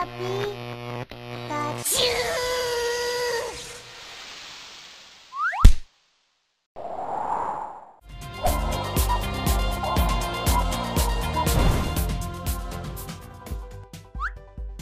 puppy.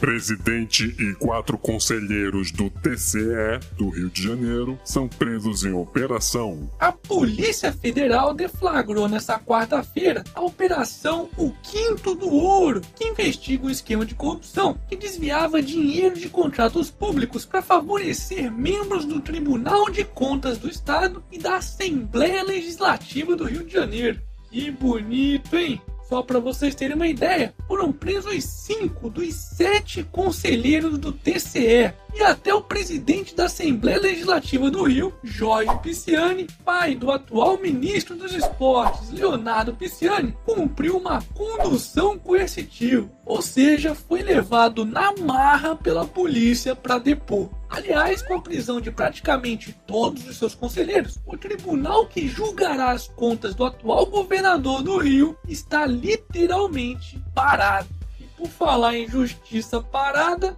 Presidente e quatro conselheiros do TCE do Rio de Janeiro são presos em operação. A Polícia Federal deflagrou nesta quarta-feira a Operação O Quinto do Ouro, que investiga um esquema de corrupção que desviava dinheiro de contratos públicos para favorecer membros do Tribunal de Contas do Estado e da Assembleia Legislativa do Rio de Janeiro. Que bonito, hein? Só para vocês terem uma ideia, foram presos cinco dos sete conselheiros do TCE e até o presidente da Assembleia Legislativa do Rio, Jorge Pisciani, pai do atual ministro dos Esportes, Leonardo Pisciani, cumpriu uma condução coercitiva, ou seja, foi levado na marra pela polícia para depor. Aliás, com a prisão de praticamente todos os seus conselheiros, o tribunal que julgará as contas do atual governador do Rio está literalmente parado. E por falar em justiça parada,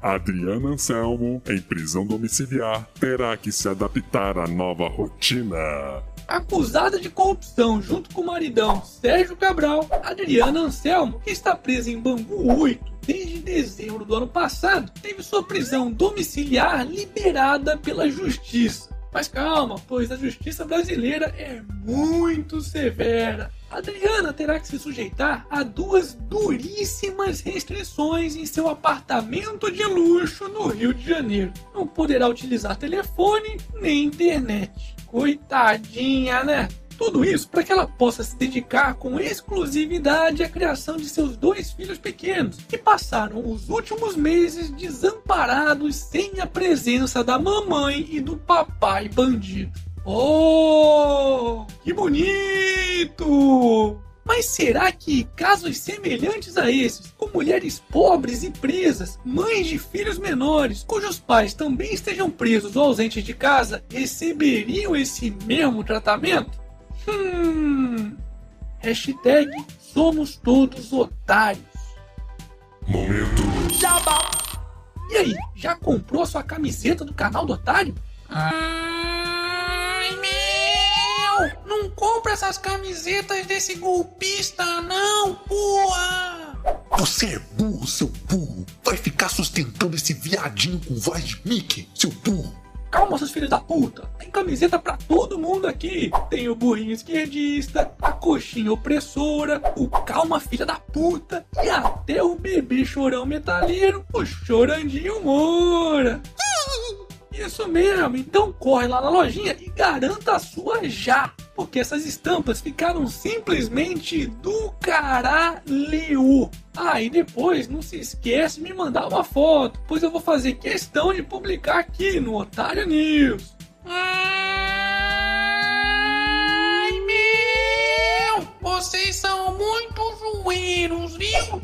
Adriana Anselmo, em prisão domiciliar, terá que se adaptar à nova rotina. Acusada de corrupção junto com o maridão Sérgio Cabral, Adriana Anselmo, que está presa em Bangu 8 desde dezembro do ano passado, teve sua prisão domiciliar liberada pela justiça. Mas calma, pois a justiça brasileira é muito severa. Adriana terá que se sujeitar a duas duríssimas restrições em seu apartamento de luxo no Rio de Janeiro. Não poderá utilizar telefone nem internet. Coitadinha, né? Tudo isso para que ela possa se dedicar com exclusividade à criação de seus dois filhos pequenos, que passaram os últimos meses desamparados sem a presença da mamãe e do papai bandido. Oh, que bonito! Mas será que casos semelhantes a esses, com mulheres pobres e presas, mães de filhos menores, cujos pais também estejam presos ou ausentes de casa, receberiam esse mesmo tratamento? Hum. Hashtag somos todos otários. Momento. Jabá. E aí, já comprou sua camiseta do canal do Otário? Ai meu! Não compra essas camisetas desse golpista, não, porra! Você é burro, seu burro. Vai ficar sustentando esse viadinho com voz de Mickey, seu burro. Calma, seus filhos da puta. Tem camiseta pra todo mundo aqui. Tem o burrinho esquerdista, a coxinha opressora, o calma filha da puta e até o bebê chorão metaleiro, o chorandinho Moura. Isso mesmo, então corre lá na lojinha e garanta a sua já. Porque essas estampas ficaram simplesmente do caralho. E depois não se esquece de me mandar uma foto, pois eu vou fazer questão de publicar aqui no Otário News. Ai meu! Vocês são muito zoeiros, viu?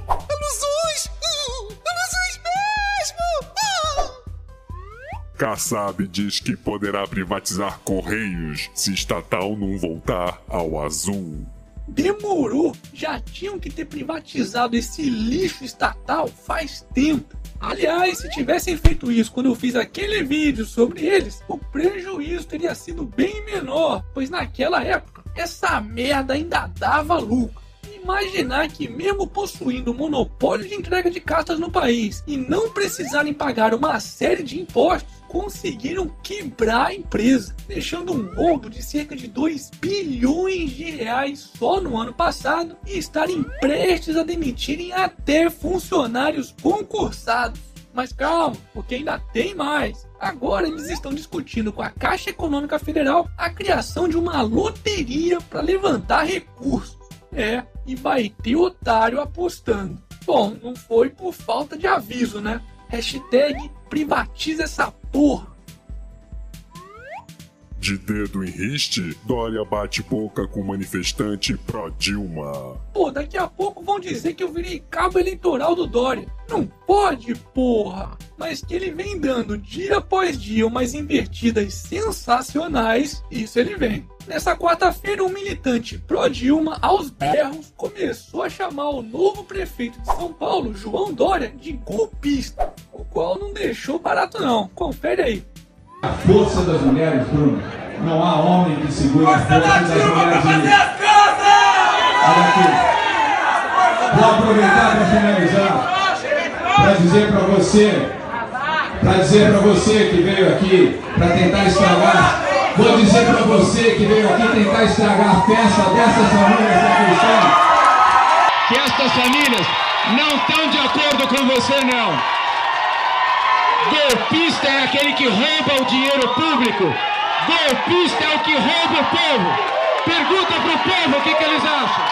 Kassab diz que poderá privatizar Correios se estatal não voltar ao azul. Demorou! Já tinham que ter privatizado esse lixo estatal faz tempo. Aliás, se tivessem feito isso quando eu fiz aquele vídeo sobre eles, o prejuízo teria sido bem menor, pois naquela época essa merda ainda dava lucro. Imaginar que, mesmo possuindo monopólio de entrega de cartas no país e não precisarem pagar uma série de impostos, conseguiram quebrar a empresa, deixando um rombo de cerca de 2 bilhões de reais só no ano passado e estarem prestes a demitirem até funcionários concursados. Mas calma, porque ainda tem mais. Agora eles estão discutindo com a Caixa Econômica Federal a criação de uma loteria para levantar recursos. É, e vai ter otário apostando. Bom, não foi por falta de aviso, né? Hashtag privatiza essa porra. De dedo em riste, Dória bate boca com manifestante pró-Dilma. Pô, daqui a pouco vão dizer que eu virei cabo eleitoral do Dória. Não pode, porra! Mas que ele vem dando dia após dia umas invertidas sensacionais, isso ele vem. Nessa quarta-feira, um militante pró-Dilma, aos berros, começou a chamar o novo prefeito de São Paulo, João Dória, de golpista, o qual não deixou barato não. Confere aí. A força das mulheres, Bruno. Não há homem que segure a força das mulheres. Olha aqui. Vou aproveitar para finalizar, para dizer para você, para dizer para você que veio aqui para tentar estragar, vou dizer para você que veio aqui tentar estragar a festa dessas famílias aqui estão, que estas famílias não estão de acordo com você não. Golpista é aquele que rouba o dinheiro público. Golpista é o que rouba o povo. Pergunta pro povo o que, que eles acham.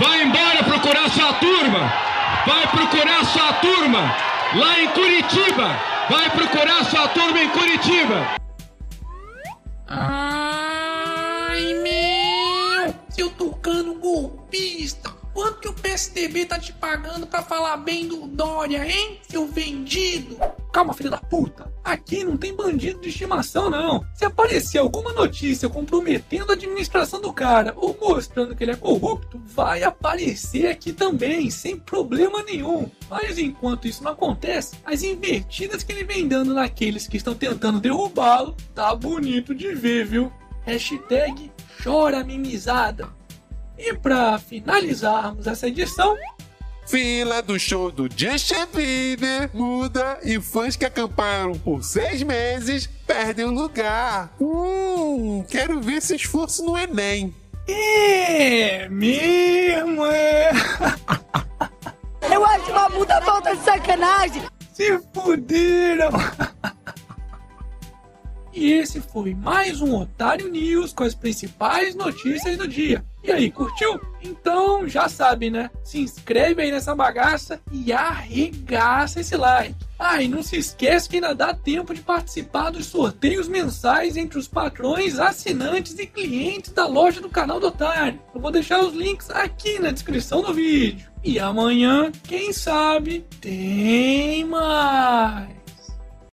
Vai embora procurar sua turma. Vai procurar sua turma lá em Curitiba. Vai procurar sua turma em Curitiba. Ai, meu! Seu tucano golpista! Quanto que o PSDB tá te pagando pra falar bem do Dória, hein, seu vendido? Calma, filho da puta. Aqui não tem bandido de estimação, não. Se aparecer alguma notícia comprometendo a administração do cara ou mostrando que ele é corrupto, vai aparecer aqui também, sem problema nenhum. Mas enquanto isso não acontece, as invertidas que ele vem dando naqueles que estão tentando derrubá-lo, tá bonito de ver, viu? Hashtag chora mimizada. E para finalizarmos essa edição, Fila do show do Justin Bieber muda e fãs que acamparam por seis meses perdem o lugar. Hum, quero ver esse esforço no Enem. é mesmo, é. Eu acho uma puta falta de sacanagem. Se fuderam! E esse foi mais um Otário News com as principais notícias do dia. E aí, curtiu? Então já sabe, né? Se inscreve aí nessa bagaça e arregaça esse like. Ah, e não se esquece que ainda dá tempo de participar dos sorteios mensais entre os patrões, assinantes e clientes da loja do canal do Otário. Eu vou deixar os links aqui na descrição do vídeo. E amanhã, quem sabe, tem mais.